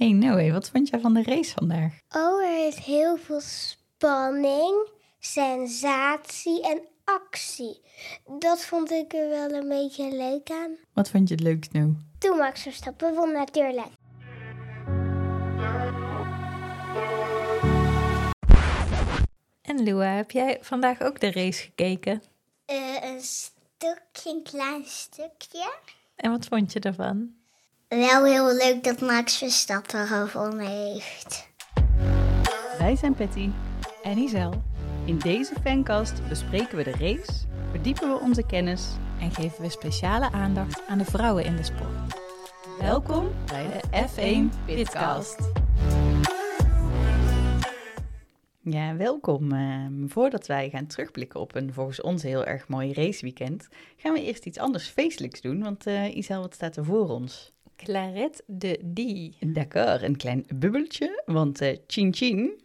Hey Noé, wat vond jij van de race vandaag? Oh, er is heel veel spanning, sensatie en actie. Dat vond ik er wel een beetje leuk aan. Wat vond je het leukst, No? Toen Max Verstappen won natuurlijk. En Lua, heb jij vandaag ook de race gekeken? Eh, een stukje, een klein stukje. En wat vond je ervan? Wel heel leuk dat Max Verstappen gewonnen heeft. Wij zijn Patty en Isel. In deze fancast bespreken we de race, verdiepen we onze kennis. En geven we speciale aandacht aan de vrouwen in de sport. Welkom bij de F1 Pitcast. Ja, welkom. Ehm, voordat wij gaan terugblikken op een volgens ons heel erg mooi raceweekend, gaan we eerst iets anders feestelijks doen. Want eh Isel, wat staat er voor ons? Claret de Die. D'accord, een klein bubbeltje, want eh chin chin.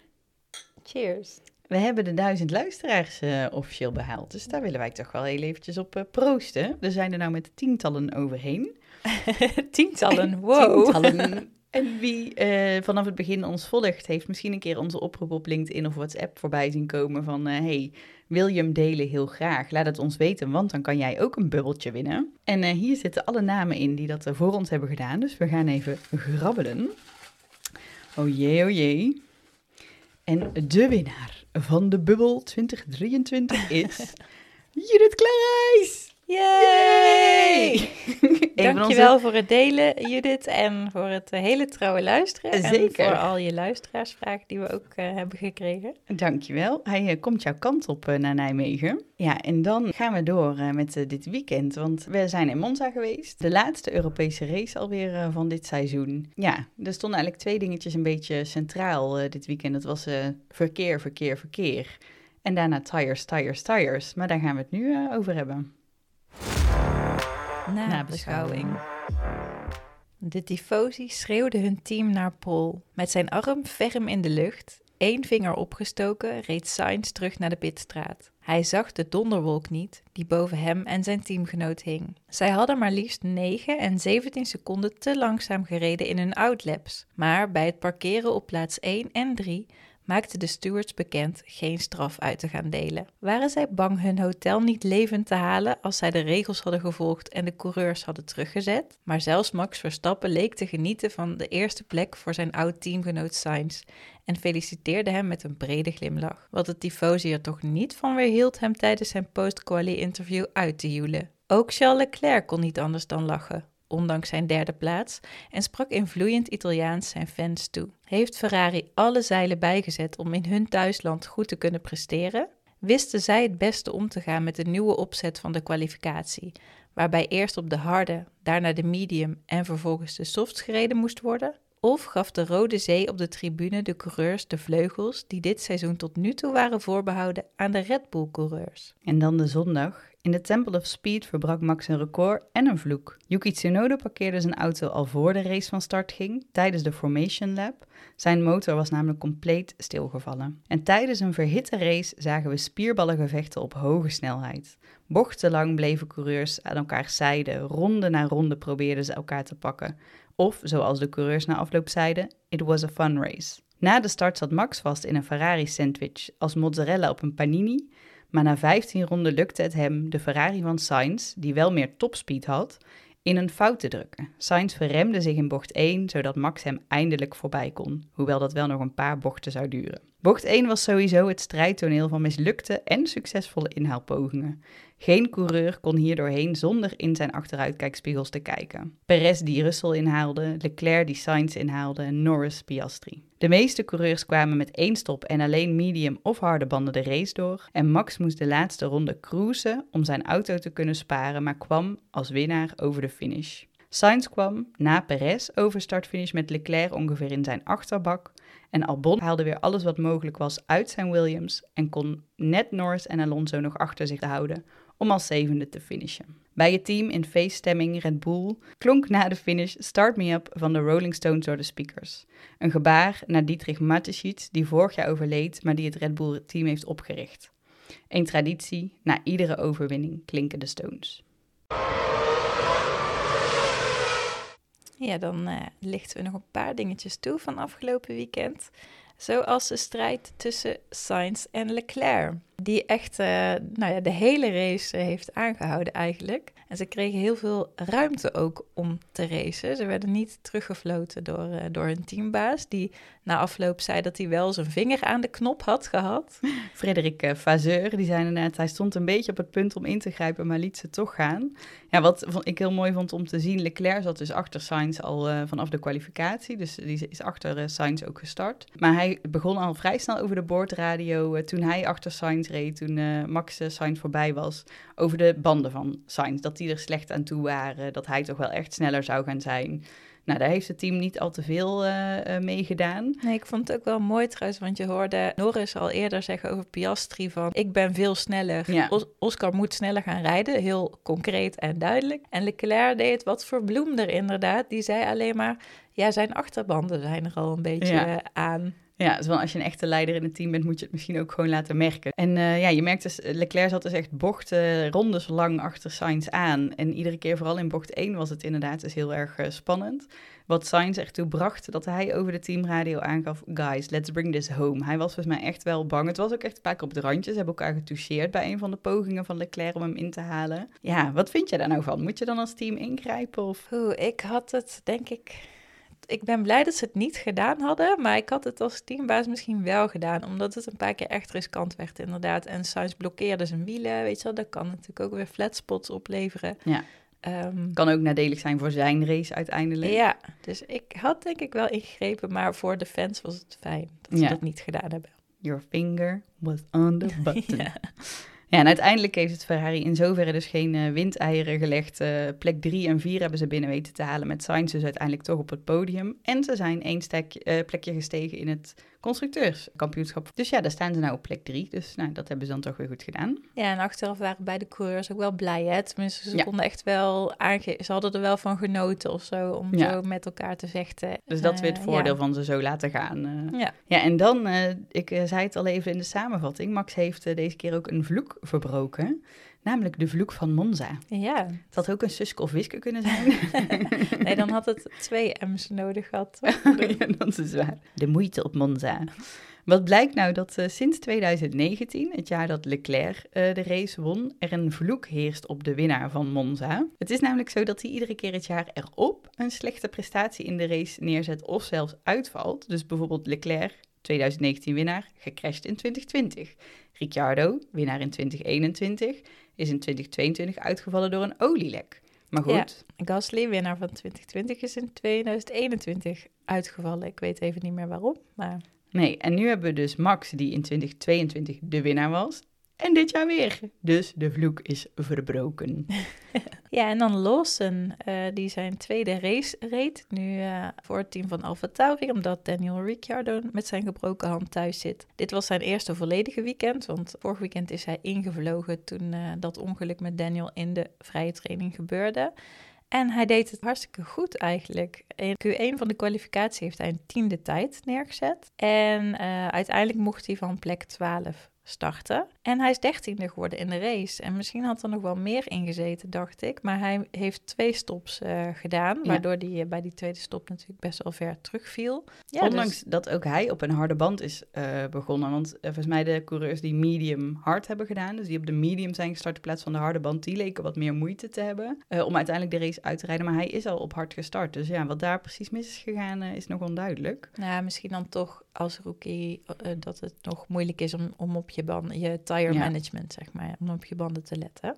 Cheers. We hebben de duizend luisteraars eh, officieel behaald, dus daar willen wij toch wel heel eventjes op eh, proosten. We zijn er nou met tientallen overheen. Tientallen, wow. Tientallen. En wie eh, vanaf het begin ons volgt, heeft misschien een keer onze oproep op LinkedIn of WhatsApp voorbij zien komen van... eh, hey, wil je hem delen? Heel graag. Laat het ons weten, want dan kan jij ook een bubbeltje winnen. En eh, hier zitten alle namen in die dat voor ons hebben gedaan, dus we gaan even grabbelen. Oh jee, oh jee. En de winnaar van de bubbel 2023 is Judith Klarijs! Yay! Dankjewel voor het delen, Judith, en voor het eh, hele trouwe luisteren. Zeker. En voor al je luisteraarsvragen die we ook eh, hebben gekregen. Dankjewel. Hij eh, komt jouw kant op naar Nijmegen. Ja, en dan gaan we door met dit weekend, want we zijn in Monza geweest. De laatste Europese race alweer van dit seizoen. Ja, er stonden eigenlijk twee dingetjes een beetje centraal dit weekend. Dat was verkeer, verkeer, verkeer. En daarna tires, tires, tires. Maar daar gaan we het nu over hebben. Nabeschouwing. De tifosi schreeuwde hun team naar Pol. Met zijn arm ferm in de lucht, één vinger opgestoken, reed Sainz terug naar de pitstraat. Hij zag de donderwolk niet, die boven hem en zijn teamgenoot hing. Zij hadden maar liefst 9 en 17 seconden te langzaam gereden in hun outlaps. Maar bij het parkeren op plaats 1 en 3 maakten de stewards bekend geen straf uit te gaan delen. Waren zij bang hun hotel niet levend te halen als zij de regels hadden gevolgd en de coureurs hadden teruggezet? Maar zelfs Max Verstappen leek te genieten van de eerste plek voor zijn oud-teamgenoot Sainz en feliciteerde hem met een brede glimlach. Wat de tifosi er toch niet van weerhield hem tijdens zijn post-quali-interview uit te joelen. Ook Charles Leclerc kon niet anders dan lachen ondanks zijn derde plaats, en sprak in vloeiend Italiaans zijn fans toe. Heeft Ferrari alle zeilen bijgezet om in hun thuisland goed te kunnen presteren? Wisten zij het beste om te gaan met de nieuwe opzet van de kwalificatie, waarbij eerst op de harde, daarna de medium en vervolgens de softs gereden moest worden? Of gaf de Rode Zee op de tribune de coureurs de vleugels die dit seizoen tot nu toe waren voorbehouden aan de Red Bull-coureurs? En dan de zondag. In de Temple of Speed verbrak Max een record en een vloek. Yuki Tsunoda parkeerde zijn auto al voor de race van start ging, tijdens de Formation Lap. Zijn motor was namelijk compleet stilgevallen. En tijdens een verhitte race zagen we spierballengevechten op hoge snelheid. Bochtenlang bleven coureurs aan elkaar zijden, ronde na ronde probeerden ze elkaar te pakken. Of, zoals de coureurs na afloop zeiden, it was a fun race. Na de start zat Max vast in een Ferrari sandwich als mozzarella op een panini, maar na 15 ronden lukte het hem de Ferrari van Sainz, die wel meer topspeed had, in een fout te drukken. Sainz verremde zich in bocht 1, zodat Max hem eindelijk voorbij kon, hoewel dat wel nog een paar bochten zou duren. Bocht 1 was sowieso het strijdtoneel van mislukte en succesvolle inhaalpogingen. Geen coureur kon hier doorheen zonder in zijn achteruitkijkspiegels te kijken. Perez die Russell inhaalde, Leclerc die Sainz inhaalde en Norris Piastri. De meeste coureurs kwamen met één stop en alleen medium of harde banden de race door. En Max moest de laatste ronde cruisen om zijn auto te kunnen sparen, maar kwam als winnaar over de finish. Sainz kwam na Perez over start-finish met Leclerc ongeveer in zijn achterbak. En Albon haalde weer alles wat mogelijk was uit zijn Williams en kon net Norris en Alonso nog achter zich houden om als zevende te finishen. Bij het team in feeststemming Red Bull klonk na de finish Start Me Up van de Rolling Stones door de speakers. Een gebaar naar Dietrich Mateschitz, die vorig jaar overleed, maar die het Red Bull team heeft opgericht. Een traditie, na iedere overwinning klinken de Stones. Ja, dan eh, lichten we nog een paar dingetjes toe van afgelopen weekend. Zoals de strijd tussen Sainz en Leclerc. Die echt uh, nou ja, de hele race heeft aangehouden eigenlijk. En ze kregen heel veel ruimte ook om te racen. Ze werden niet teruggefloten door, uh, door hun teambaas. Die na afloop zei dat hij wel zijn vinger aan de knop had gehad. Frederik uh, die zei net, hij stond een beetje op het punt om in te grijpen, maar liet ze toch gaan. Ja, wat ik heel mooi vond om te zien, Leclerc zat dus achter Sainz al vanaf de kwalificatie. Dus die is achter Sainz ook gestart. Maar hij begon al vrij snel over de boordradio toen hij achter Sainz reed, toen Max Sainz voorbij was, over de banden van Sainz. Dat die er slecht aan toe waren, dat hij toch wel echt sneller zou gaan zijn. Nou, daar heeft het team niet al te veel uh, uh, mee gedaan. Nee, ik vond het ook wel mooi trouwens, want je hoorde Norris al eerder zeggen over Piastri van... ik ben veel sneller, Ja. Os- Oscar moet sneller gaan rijden, heel concreet en duidelijk. En Leclerc deed het wat verbloemder inderdaad. Die zei alleen maar, ja, zijn achterbanden zijn er al een beetje Ja. eh, aan. Ja, dus als je een echte leider in het team bent, moet je het misschien ook gewoon laten merken. En eh, ja, je merkt dus, Leclerc zat dus echt bochten, rondes lang achter Sainz aan. En iedere keer, vooral in bocht 1, was het inderdaad dus heel erg eh, spannend. Wat Sainz ertoe bracht, dat hij over de teamradio aangaf, guys, let's bring this home. Hij was volgens mij echt wel bang. Het was ook echt een paar keer op het randje. Ze hebben elkaar getoucheerd bij een van de pogingen van Leclerc om hem in te halen. Ja, wat vind je daar nou van? Moet je dan als team ingrijpen of... Oeh, ik had het denk ik... Ik ben blij dat ze het niet gedaan hadden, maar ik had het als teambaas misschien wel gedaan, omdat het een paar keer echt riskant werd inderdaad. En Sainz blokkeerde zijn wielen, weet je wel, dat kan natuurlijk ook weer flatspots opleveren. Ja. Ehm, Kan ook nadelig zijn voor zijn race uiteindelijk. ja, dus ik had denk ik wel ingegrepen, maar voor de fans was het fijn dat ze Ja. dat niet gedaan hebben. Your finger was on the button. Ja. Ja, en uiteindelijk heeft het Ferrari in zoverre dus geen eh, windeieren gelegd. Eh, plek 3 en 4 hebben ze binnen weten te halen met Sainz dus uiteindelijk toch op het podium. En ze zijn één stek, eh, plekje gestegen in het constructeurskampioenschap. Dus ja, daar staan ze nou op plek 3. Dus nou, dat hebben ze dan toch weer goed gedaan. Ja, en achteraf waren beide coureurs ook wel blij, hè? Tenminste, ze Ja. konden echt wel aange... Ze hadden er wel van genoten of zo, om Ja. zo met elkaar te vechten. Dus dat is weer het Eh, voordeel ja. van ze zo laten gaan. eh. Ja. Ja, en dan, eh, ik zei het al even in de samenvatting, Max heeft deze keer ook een vloek verbroken. Namelijk de vloek van Monza. Ja, Het had ook een Suske of Wiske kunnen zijn. nee, dan had het twee M's nodig gehad. ja, dat is waar. De moeite op Monza. Wat blijkt nou dat eh, sinds 2019, het jaar dat Leclerc eh, de race won, er een vloek heerst op de winnaar van Monza. Het is namelijk zo dat hij iedere keer het jaar erop een slechte prestatie in de race neerzet of zelfs uitvalt. Dus bijvoorbeeld Leclerc, 2019 winnaar, gecrashed in 2020. Ricciardo, winnaar in 2021, is in 2022 uitgevallen door een olielek. Maar goed, Gasly, winnaar van 2020, is in 2021 uitgevallen. Ik weet even niet meer waarom, maar Nee, en nu hebben we dus Max, die in 2022 de winnaar was. En dit jaar weer. Dus de vloek is verbroken. Ja, en dan Lawson, eh, die zijn tweede race reed. Nu eh, voor het team van Alfa Tauri, omdat Daniel Ricciardo met zijn gebroken hand thuis zit. Dit was zijn eerste volledige weekend, want vorig weekend is hij ingevlogen toen eh, dat ongeluk met Daniel in de vrije training gebeurde. En hij deed het hartstikke goed eigenlijk. In Q1 van de kwalificatie heeft hij een tiende tijd neergezet. En uiteindelijk mocht hij van plek 12 starten. En hij is dertiende geworden in de race. En misschien had er nog wel meer ingezeten, dacht ik. Maar hij heeft twee stops eh, gedaan, Ja. waardoor hij eh, bij die tweede stop natuurlijk best wel ver terugviel. Ja, dus- Ondanks dat ook hij op een harde band is eh, begonnen. Want volgens mij de coureurs die medium hard hebben gedaan, dus die op de medium zijn gestart in plaats van de harde band, die leken wat meer moeite te hebben om uiteindelijk de race uit te rijden. Maar hij is al op hard gestart. Dus ja, wat daar precies mis is gegaan, is nog onduidelijk. Nou, misschien dan toch als rookie dat het nog moeilijk is om, om op je banden, je tire Ja. management, zeg maar, om op je banden te letten.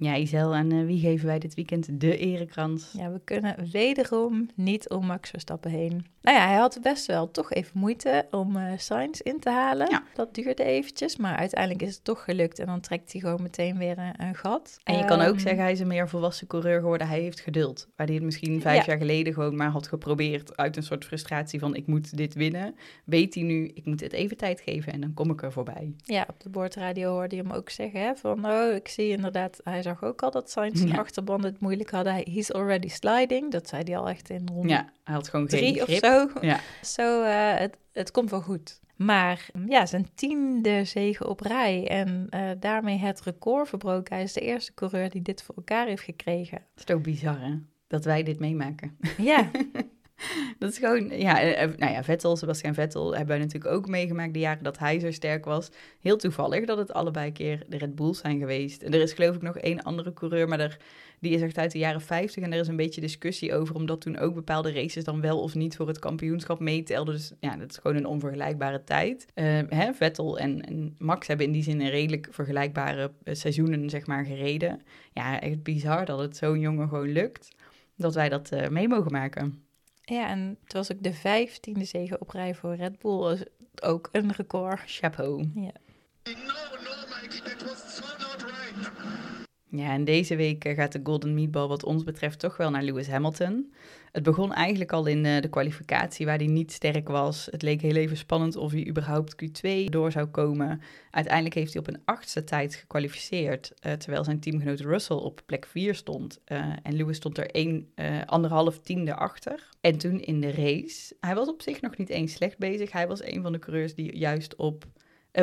Ja, Isel, en eh, wie geven wij dit weekend de erekrans? Ja, we kunnen wederom niet om Max Verstappen heen. Nou ja, hij had best wel toch even moeite om eh Sainz in te halen. Ja. Dat duurde eventjes, maar uiteindelijk is het toch gelukt. En dan trekt hij gewoon meteen weer een, een gat. En je kan ook Ehm, zeggen, hij is een meer volwassen coureur geworden. Hij heeft geduld. Waar hij het misschien vijf Ja. jaar geleden gewoon maar had geprobeerd uit een soort frustratie van ik moet dit winnen. Weet hij nu, ik moet het even tijd geven en dan kom ik er voorbij. Ja, op de boordradio hoorde je hem ook zeggen hè, van... oh, ik zie inderdaad... Hij zag ook al dat Sainz Ja. het moeilijk hadden. Hij he's already sliding. Dat zei hij al echt in ronde Ja, hij had gewoon geen drie of zo. Ja. Zo, eh, het, het komt wel goed. Maar ja, zijn tiende zege op rij en eh, daarmee het record verbroken. Hij is de eerste coureur die dit voor elkaar heeft gekregen. Dat is toch bizar, hè? Dat wij dit meemaken. Ja, Dat is gewoon, ja, eh, eh, nou ja, Vettel, Sebastian Vettel hebben wij natuurlijk ook meegemaakt de jaren dat hij zo sterk was. Heel toevallig dat het allebei keer de Red Bulls zijn geweest. En er is geloof ik nog één andere coureur, maar er, die is echt uit de jaren 50 en er is een beetje discussie over, omdat toen ook bepaalde races dan wel of niet voor het kampioenschap meetelden. Dus ja, dat is gewoon een onvergelijkbare tijd. Eh, hè, Vettel en, Max hebben in die zin een redelijk vergelijkbare seizoenen, zeg maar, gereden. Ja, echt bizar dat het zo'n jongen gewoon lukt, dat wij dat mee mogen maken. Ja, en het was ook de vijftiende zege op rij voor Red Bull. Ook een record. Chapeau. Ja. No, no, Mike, it was so not right. Ja, en deze week eh, gaat de Golden Meatball wat ons betreft toch wel naar Lewis Hamilton. Het begon eigenlijk al in eh, de kwalificatie waar hij niet sterk was. Het leek heel even spannend of hij überhaupt Q2 door zou komen. Uiteindelijk heeft hij op een achtste tijd gekwalificeerd, eh, terwijl zijn teamgenoot Russell op plek 4 stond. En Lewis stond er eh, anderhalf tiende achter. En toen in de race, hij was op zich nog niet eens slecht bezig. Hij was een van de coureurs die juist op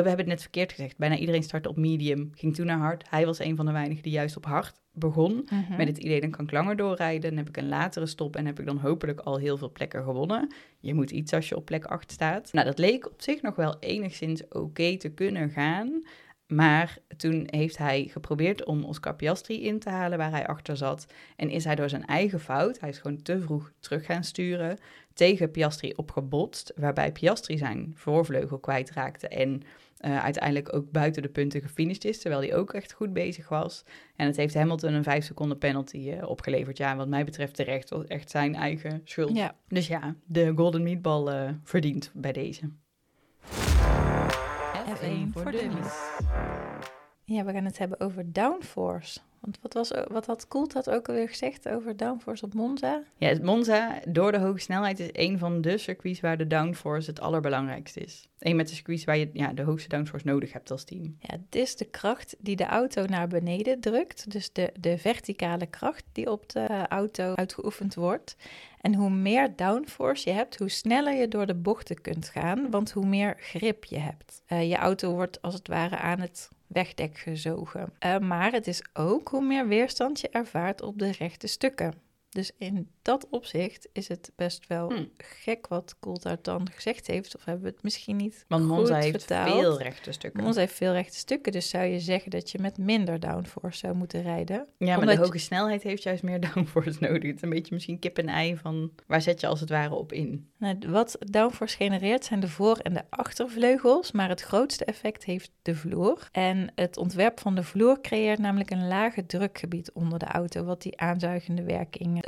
we hebben het net verkeerd gezegd. Bijna iedereen startte op medium, ging toen naar hard. Hij was een van de weinigen die juist op hard begon. Mhm. Met het idee, dan kan ik langer doorrijden. Dan heb ik een latere stop en heb ik dan hopelijk al heel veel plekken gewonnen. Je moet iets als je op plek 8 staat. Nou, dat leek op zich nog wel enigszins oké te kunnen gaan. Maar toen heeft hij geprobeerd om Oscar Piastri in te halen waar hij achter zat. En is hij door zijn eigen fout, hij is gewoon te vroeg terug gaan sturen, tegen Piastri opgebotst. Waarbij Piastri zijn voorvleugel kwijtraakte en eh, uiteindelijk ook buiten de punten gefinished is. Terwijl hij ook echt goed bezig was. En het heeft Hamilton een 5 seconden penalty eh, opgeleverd. Ja, wat mij betreft terecht. was echt zijn eigen schuld. Ja, Dus ja, de Golden Meatball eh verdient bij deze. F1 voor dummies. Ja, we gaan het hebben over downforce. Want wat, was, wat had Coulthard ook alweer gezegd over downforce op Monza? Ja, het Monza, door de hoge snelheid, is een van de circuits waar de downforce het allerbelangrijkste is. Een met de circuits waar je ja, de hoogste downforce nodig hebt als team. Ja, het is de kracht die de auto naar beneden drukt. Dus de, de verticale kracht die op de auto uitgeoefend wordt. En hoe meer downforce je hebt, hoe sneller je door de bochten kunt gaan. Want hoe meer grip je hebt. Eh, je auto wordt als het ware aan het wegdek gezogen. Eh, maar het is ook hoe meer weerstand je ervaart op de rechte stukken. Dus in dat opzicht is het best wel Hmm. gek wat Coulthard dan gezegd heeft. Of hebben we het misschien niet Want goed Monza heeft vertaald. veel rechte stukken. Monza heeft veel rechte stukken, dus zou je zeggen dat je met minder downforce zou moeten rijden. Ja, maar de je- hoge snelheid heeft juist meer downforce nodig. Het is een beetje misschien kip en ei van waar zet je als het ware op in. Nou, wat downforce genereert zijn de voor- en de achtervleugels, maar het grootste effect heeft de vloer. En het ontwerp van de vloer creëert namelijk een lage drukgebied onder de auto, wat die aanzuigende werking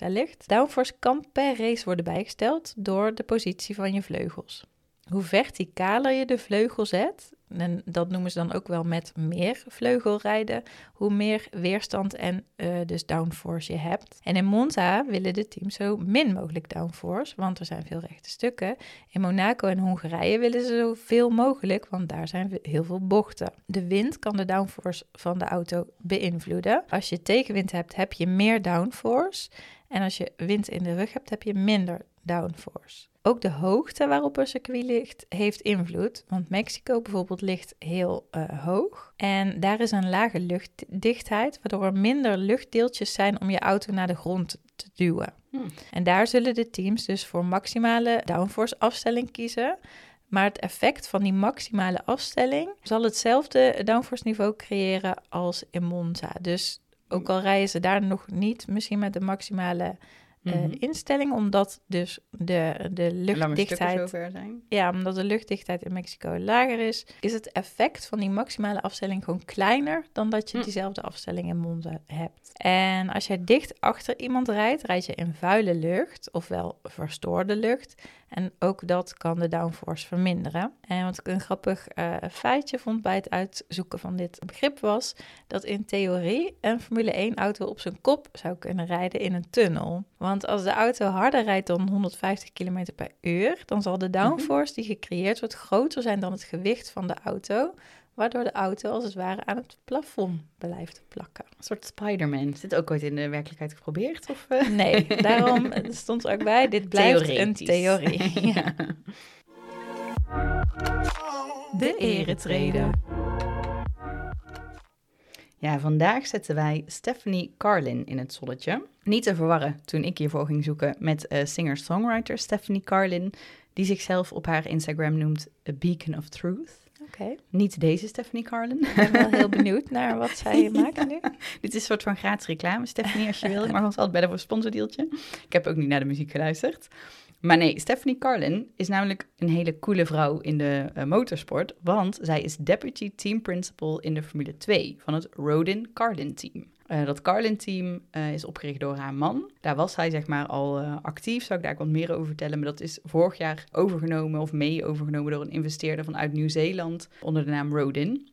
bewerkstelligt. Downforce kan per race worden bijgesteld door de positie van je vleugels. Hoe verticaler je de vleugel zet, en dat noemen ze dan ook wel met meer vleugelrijden, hoe meer weerstand en eh, dus downforce je hebt. En in Monza willen de teams zo min mogelijk downforce, want er zijn veel rechte stukken. In Monaco en Hongarije willen ze zoveel mogelijk, want daar zijn heel veel bochten. De wind kan de downforce van de auto beïnvloeden. Als je tegenwind hebt, heb je meer downforce. En als je wind in de rug hebt, heb je minder downforce. Ook de hoogte waarop een circuit ligt, heeft invloed. Want Mexico bijvoorbeeld ligt heel eh, hoog. En daar is een lage luchtdichtheid, waardoor er minder luchtdeeltjes zijn om je auto naar de grond te duwen. Hmm. En daar zullen de teams dus voor maximale downforce afstelling kiezen. Maar het effect van die maximale afstelling zal hetzelfde downforce niveau creëren als in Monza. Dus ook al rijden ze daar nog niet misschien met de maximale eh, Mhm. instelling, omdat dus de, de luchtdichtheid zijn. ja, omdat de luchtdichtheid in Mexico lager is, is het effect van die maximale afstelling gewoon kleiner dan dat je Hm. diezelfde afstelling in Monza hebt. En als jij dicht achter iemand rijdt, rijd je in vuile lucht, ofwel verstoorde lucht. En ook dat kan de downforce verminderen. En wat ik een grappig eh, feitje vond bij het uitzoeken van dit begrip was dat in theorie een Formule 1 auto op zijn kop zou kunnen rijden in een tunnel. Want als de auto harder rijdt dan 150 km per uur, dan zal de downforce die gecreëerd wordt groter zijn dan het gewicht van de auto. Waardoor de auto als het ware aan het plafond blijft plakken. Een soort Spider-Man. Is dit ook ooit in de werkelijkheid geprobeerd? Of, eh? Nee, daarom stond er ook bij, dit blijft een theorie. ja. De eretreden. Ja, vandaag zetten wij Stephanie Carlin in het zonnetje. Niet te verwarren toen ik hiervoor ging zoeken met eh, singer-songwriter Stephanie Carlin, die zichzelf op haar Instagram noemt A Beacon of Truth. Niet deze Stephanie Carlin. ik ben wel heel benieuwd naar wat zij maakt nu. Dit is een soort van gratis reclame, Stephanie, als je wil. Ik mag ons altijd bellen voor een sponsordeeltje. Ik heb ook niet naar de muziek geluisterd. Maar nee, Stephanie Carlin is namelijk een hele coole vrouw in de eh, motorsport, want zij is deputy team principal in de Formule 2 van het Rodin Carlin team. Eh, dat Carlin-team eh, is opgericht door haar man. Daar was hij zeg maar al eh, actief, zou ik daar wat meer over vertellen. Maar dat is vorig jaar overgenomen of mee overgenomen door een investeerder vanuit Nieuw-Zeeland onder de naam Rodin.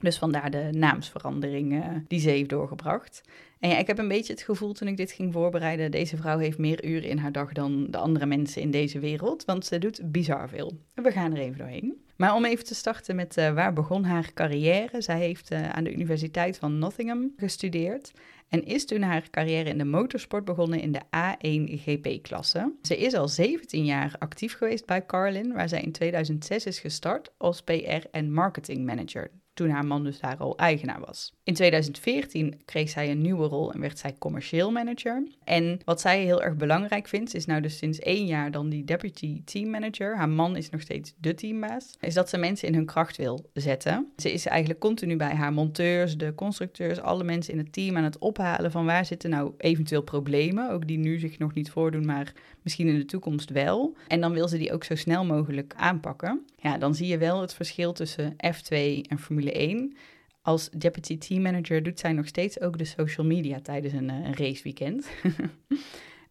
Dus vandaar de naamsverandering eh, die ze heeft doorgebracht. En ja, ik heb een beetje het gevoel toen ik dit ging voorbereiden, deze vrouw heeft meer uren in haar dag dan de andere mensen in deze wereld, want ze doet bizar veel. We gaan er even doorheen. Maar om even te starten met eh, waar begon haar carrière. Zij heeft eh, aan de Universiteit van Nottingham gestudeerd en is toen haar carrière in de motorsport begonnen in de A1 GP-klasse. Ze is al 17 jaar actief geweest bij Carlin, waar zij in 2006 is gestart als PR en marketing manager toen haar man dus daar al eigenaar was. In 2014 kreeg zij een nieuwe rol en werd zij commercieel manager. En wat zij heel erg belangrijk vindt, is nou dus sinds één jaar dan die deputy team manager. Haar man is nog steeds de teambaas. Is dat ze mensen in hun kracht wil zetten. Ze is eigenlijk continu bij haar monteurs, de constructeurs, alle mensen in het team aan het ophalen van waar zitten nou eventueel problemen. Ook die nu zich nog niet voordoen, maar misschien in de toekomst wel. En dan wil ze die ook zo snel mogelijk aanpakken. Ja, dan zie je wel het verschil tussen F2 en Formule 1. Als deputy team manager doet zij nog steeds ook de social media tijdens een, eh, een raceweekend.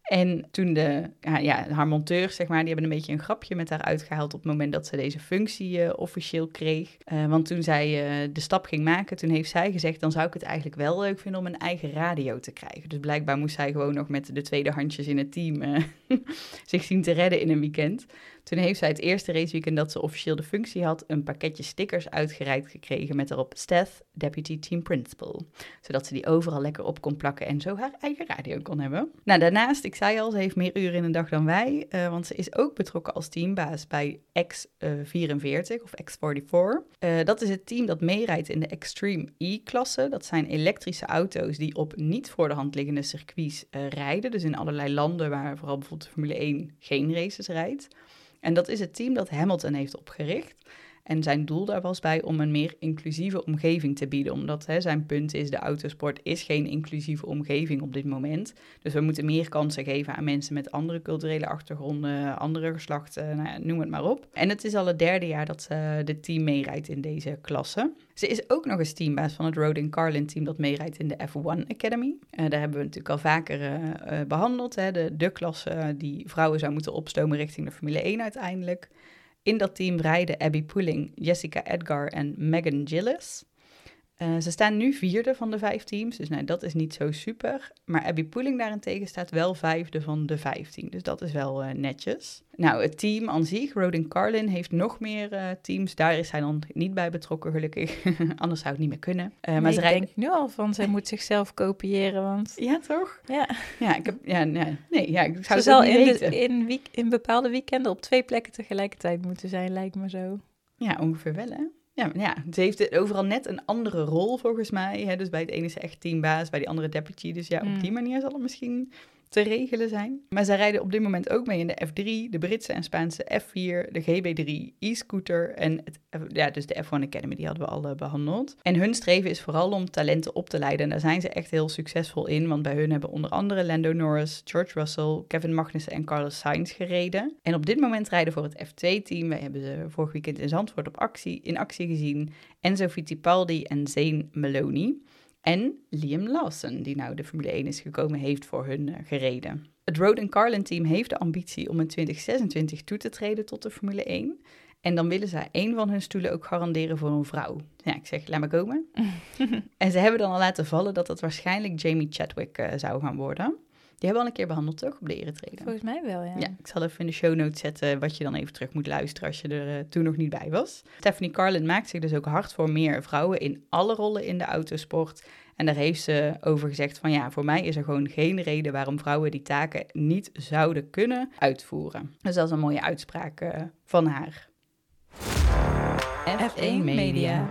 en toen de, ja, haar monteurs, zeg maar, die hebben een beetje een grapje met haar uitgehaald op het moment dat ze deze functie eh, officieel kreeg. Eh, want toen zij eh, de stap ging maken, toen heeft zij gezegd, dan zou ik het eigenlijk wel leuk vinden om een eigen radio te krijgen. Dus blijkbaar moest zij gewoon nog met de tweede handjes in het team zich zien te redden in een weekend. Toen heeft zij het eerste raceweekend dat ze officieel de functie had, een pakketje stickers uitgereikt gekregen met erop Steph, Deputy Team Principal. Zodat ze die overal lekker op kon plakken en zo haar eigen radio kon hebben. Nou, daarnaast, ik zei al, ze heeft meer uren in een dag dan wij, eh, want ze is ook betrokken als teambaas bij X44 of X44. Eh, dat is het team dat meerijdt in de Extreme E-klasse. Dat zijn elektrische auto's die op niet voor de hand liggende circuits eh, rijden. Dus in allerlei landen waar vooral bijvoorbeeld Formule 1 geen races rijdt. En dat is het team dat Hamilton heeft opgericht. En zijn doel daar was bij om een meer inclusieve omgeving te bieden. Omdat hè, zijn punt is, de autosport is geen inclusieve omgeving op dit moment. Dus we moeten meer kansen geven aan mensen met andere culturele achtergronden, andere geslachten, nou ja, noem het maar op. En het is al het derde jaar dat ze de team meerijdt in deze klasse. Ze is ook nog eens teambaas van het Rodin Carlin team dat meerijdt in de F1 Academy. Eh, daar hebben we natuurlijk al vaker eh, eh, behandeld. Hè, de, de klasse die vrouwen zou moeten opstomen richting de Formule 1 uiteindelijk. In dat team rijden Abby Pulling, Jessica Edgar en Megan Gillis. Eh, ze staan nu vierde van de vijf teams, dus nou, dat is niet zo super. Maar Abby Pulling daarentegen staat wel vijfde van de vijftien, dus dat is wel eh, netjes. Nou, het team aan zich, Rodin Carlin, heeft nog meer eh, teams. Daar is hij dan niet bij betrokken, gelukkig. Anders zou het niet meer kunnen. Eh, maar Nee, ze ik rijden... denk nu al van, zij moet zichzelf kopiëren, want... Ja, toch? Ja, Ja, ik heb... Ja, nee, nee ja, ik zou ze het zal in, de, in, week, in bepaalde weekenden op twee plekken tegelijkertijd moeten zijn, lijkt me zo. Ja, ongeveer wel, hè? Ja, ja, ze heeft overal net een andere rol volgens mij. Hè? Dus bij het ene is ze echt teambaas, bij die andere deputy. Dus ja, Mm. op die manier zal het misschien te regelen zijn. Maar zij rijden op dit moment ook mee in de F3, de Britse en Spaanse F4, de GB3 e-scooter en het, ja, dus de F1 Academy, die hadden we al eh, behandeld. En hun streven is vooral om talenten op te leiden. En daar zijn ze echt heel succesvol in, want bij hun hebben onder andere Lando Norris, George Russell, Kevin Magnussen en Carlos Sainz gereden. En op dit moment rijden voor het F2-team, wij hebben ze vorig weekend in Zandvoort op actie, in actie gezien, Enzo Fittipaldi en Zane Maloney. En Liam Lawson, die nou de Formule 1 is gekomen, heeft voor hun eh, gereden. Het Road Carlin team heeft de ambitie om in 2026 toe te treden tot de Formule 1. En dan willen zij één van hun stoelen ook garanderen voor een vrouw. Ja, ik zeg, laat maar komen. en ze hebben dan al laten vallen dat dat waarschijnlijk Jamie Chadwick eh, zou gaan worden. Die hebben we al een keer behandeld, toch? Op de eretreden. Volgens mij wel, ja. Ja, ik zal even in de show notes zetten wat je dan even terug moet luisteren als je er eh, toen nog niet bij was. Stephanie Carlin maakt zich dus ook hard voor meer vrouwen in alle rollen in de autosport. En daar heeft ze over gezegd van ja, voor mij is er gewoon geen reden waarom vrouwen die taken niet zouden kunnen uitvoeren. Dus dat is een mooie uitspraak eh, van haar. F1 Media.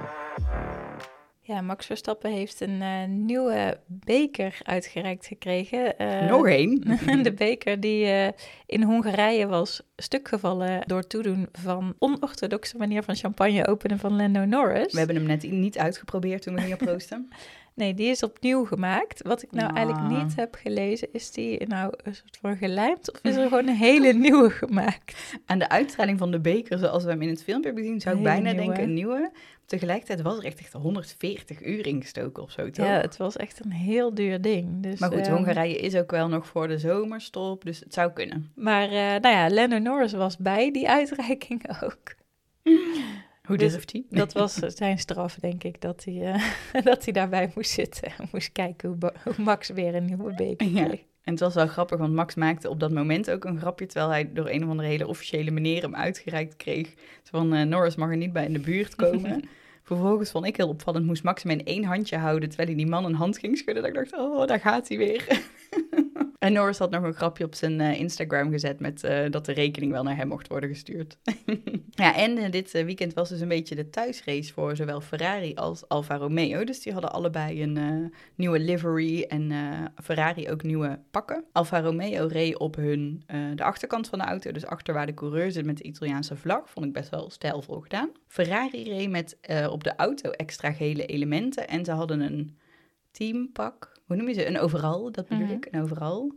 Ja, Max Verstappen heeft een eh, nieuwe beker uitgereikt gekregen. Eh, nog één. de beker die eh, in Hongarije was stukgevallen door toedoen van onorthodoxe manier van champagne openen van Lando Norris. We hebben hem net niet uitgeprobeerd toen we gingen proosten. Nee, die is opnieuw gemaakt. Wat ik nou Ah. eigenlijk niet heb gelezen, is die nou een soort van gelijmd of is er gewoon een hele nieuwe gemaakt? Aan de uitstraling van de beker, zoals we hem in het filmpje hebben gezien, zou ik bijna nieuwe. denken een nieuwe. Tegelijkertijd was er echt, echt 140 uur ingestoken of zo, toch? Ja, het was echt een heel duur ding. Dus, Maar goed, ehm, Hongarije is ook wel nog voor de zomerstop, dus het zou kunnen. Maar eh, nou ja, Lando Norris was bij die uitreiking ook. Hoe Dus durft hij? Dat was zijn straf, denk ik, dat hij, eh, dat hij daarbij moest zitten. en Moest kijken hoe, Max weer een nieuwe beker Ja. kreeg. En het was wel grappig, want Max maakte op dat moment ook een grapje, terwijl hij door een of andere hele officiële meneer hem uitgereikt kreeg. Van, eh, Norris mag er niet bij in de buurt komen. Vervolgens vond ik heel opvallend, moest Max hem in één handje houden, terwijl hij die man een hand ging schudden. Dat ik dacht, oh, daar gaat hij weer. en Norris had nog een grapje op zijn eh, Instagram gezet met eh, dat de rekening wel naar hem mocht worden gestuurd. ja, en eh, dit weekend was dus een beetje de thuisrace voor zowel Ferrari als Alfa Romeo. Dus die hadden allebei een nieuwe livery en Ferrari ook nieuwe pakken. Alfa Romeo reed op hun, de achterkant van de auto, dus achter waar de coureur zit met de Italiaanse vlag. Vond ik best wel stijlvol gedaan. Ferrari reed met op de auto extra gele elementen en ze hadden een teampak. Hoe noem je ze? Een overal, dat bedoel Mhm. ik, een overal.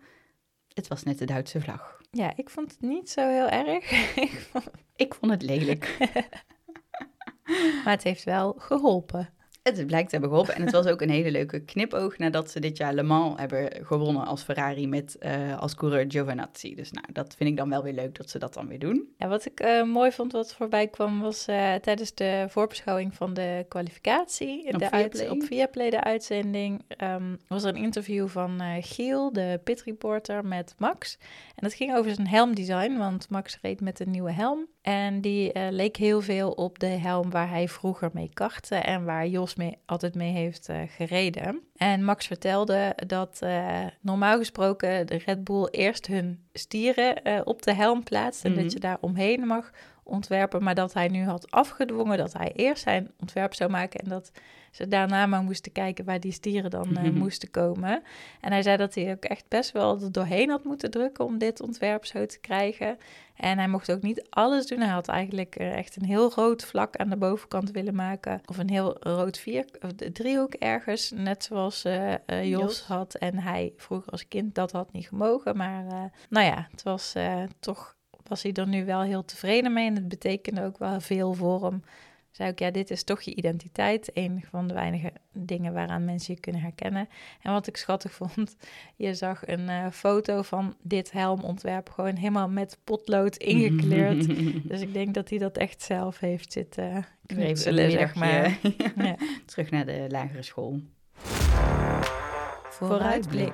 Het was net de Duitse vlag. Ja, ik vond het niet zo heel erg. Ik vond- Ik vond het lelijk. maar het heeft wel geholpen. Het blijkt te hebben geholpen. En het was ook een hele leuke knipoog nadat ze dit jaar Le Mans hebben gewonnen als Ferrari met eh, als coureur Giovinazzi. Dus nou, dat vind ik dan wel weer leuk dat ze dat dan weer doen. Ja, wat ik eh, mooi vond wat voorbij kwam, was eh, tijdens de voorbeschouwing van de kwalificatie. Op de Viaplay? op Viaplay, de uitzending, ehm, was er een interview van Giel, de pit reporter, met Max. En dat ging over zijn helmdesign, want Max reed met een nieuwe helm. En die eh, leek heel veel op de helm waar hij vroeger mee kartte en waar Jos mee, altijd mee heeft eh, gereden. En Max vertelde dat eh, normaal gesproken de Red Bull eerst hun stieren op de helm plaatst en Mhm. dat je daar omheen mag ontwerpen, maar dat hij nu had afgedwongen dat hij eerst zijn ontwerp zou maken en dat ze daarna maar moesten kijken waar die stieren dan eh, Mhm. moesten komen. En hij zei dat hij ook echt best wel er doorheen had moeten drukken om dit ontwerp zo te krijgen. En hij mocht ook niet alles doen. Hij had eigenlijk eh, echt een heel rood vlak aan de bovenkant willen maken. Of een heel rood vier, of de driehoek ergens. Net zoals eh, Jos, Jos. had. En hij vroeger als kind dat had niet gemogen. Maar nou ja, het was toch was hij er nu wel heel tevreden mee. En het betekende ook wel veel voor hem. Zei ik, ja, dit is toch je identiteit. Een van de weinige dingen waaraan mensen je kunnen herkennen. En wat ik schattig vond, je zag een eh, foto van dit helmontwerp gewoon helemaal met potlood ingekleurd. dus ik denk dat hij dat echt zelf heeft zitten knutselen, zeg maar. Ja. terug naar de lagere school. Vooruitblik.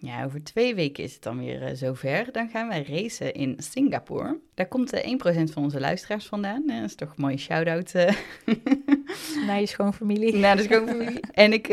Ja, over twee weken is het dan weer eh, zover. Dan gaan wij racen in Singapore. Daar komt eh 1% van onze luisteraars vandaan. Dat is toch een mooie shout-out eh, Naar je schoonfamilie. naar de schoonfamilie. en ik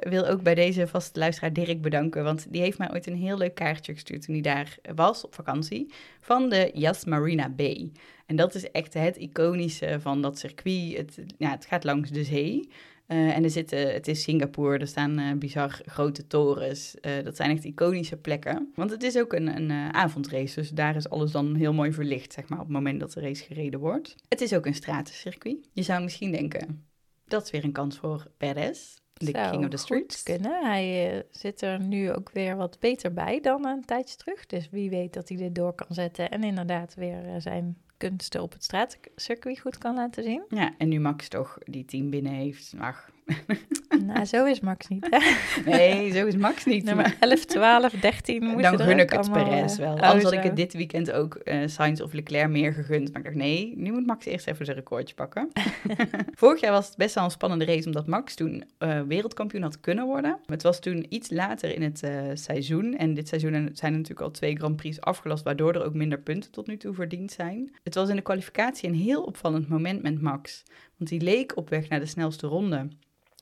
wil ook bij deze vaste luisteraar Dirk bedanken. Want die heeft mij ooit een heel leuk kaartje gestuurd toen hij daar was op vakantie. Van de Yas Marina Bay. En dat is echt het iconische van dat circuit. Het, ja, het gaat langs de zee. Eh, en er zitten, het is Singapore, er staan eh, bizar grote torens. Eh, dat zijn echt iconische plekken. Want het is ook een, een avondrace, dus daar is alles dan heel mooi verlicht, zeg maar, op het moment dat de race gereden wordt. Het is ook een stratencircuit. Je zou misschien denken, dat is weer een kans voor Perez, de Zou king of the streets. kunnen. Hij zit er nu ook weer wat beter bij dan een tijdje terug. Dus wie weet dat hij dit door kan zetten. En inderdaad weer zijn kunsten op het straatcircuit goed kan laten zien. Ja, en nu Max toch die team binnen heeft, ach, Nou, zo is Max niet, hè? Nee, zo is Max niet. Nummer 11, 12, 13 moet dan je gun ik het Perez eh, wel. oh, Anders had ik het dit weekend ook eh Sainz of Leclerc meer gegund. Maar ik dacht, nee, nu moet Max eerst even zijn recordje pakken. Vorig jaar was het best wel een spannende race, omdat Max toen eh, wereldkampioen had kunnen worden. Het was toen iets later in het seizoen. En dit seizoen zijn er natuurlijk al twee Grand Prix afgelast, waardoor er ook minder punten tot nu toe verdiend zijn. Het was in de kwalificatie een heel opvallend moment met Max. Want die leek op weg naar de snelste ronde.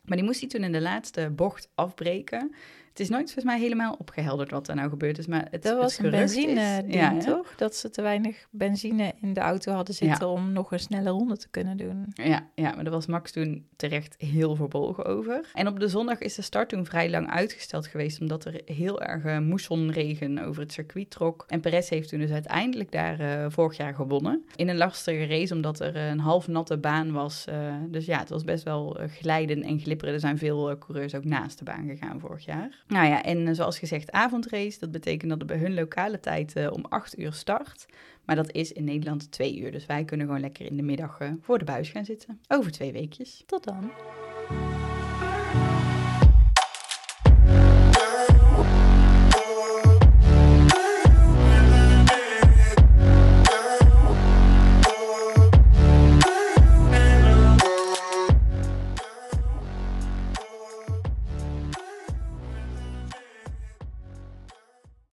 Maar die moest hij toen in de laatste bocht afbreken. Het is nooit volgens mij helemaal opgehelderd wat er nou gebeurd is. Maar het, Dat het was een benzine is, ding, ja, toch? Dat ze te weinig benzine in de auto hadden zitten om nog een snelle ronde te kunnen doen. Ja, ja, maar daar was Max toen terecht heel verbolgen over. En op de zondag is de start toen vrij lang uitgesteld geweest, omdat er heel erg eh, moessonregen over het circuit trok. En Perez heeft toen dus uiteindelijk daar eh, vorig jaar gewonnen. In een lastige race, omdat er een half natte baan was. eh, dus ja, het was best wel glijden en glipperen. Er zijn veel coureurs ook naast de baan gegaan vorig jaar. Nou ja, en eh, zoals gezegd, avondrace. Dat betekent dat het bij hun lokale tijd eh, om 8 uur start. Maar dat is in Nederland twee uur. Dus wij kunnen gewoon lekker in de middag eh, voor de buis gaan zitten. Over twee weekjes. Tot dan.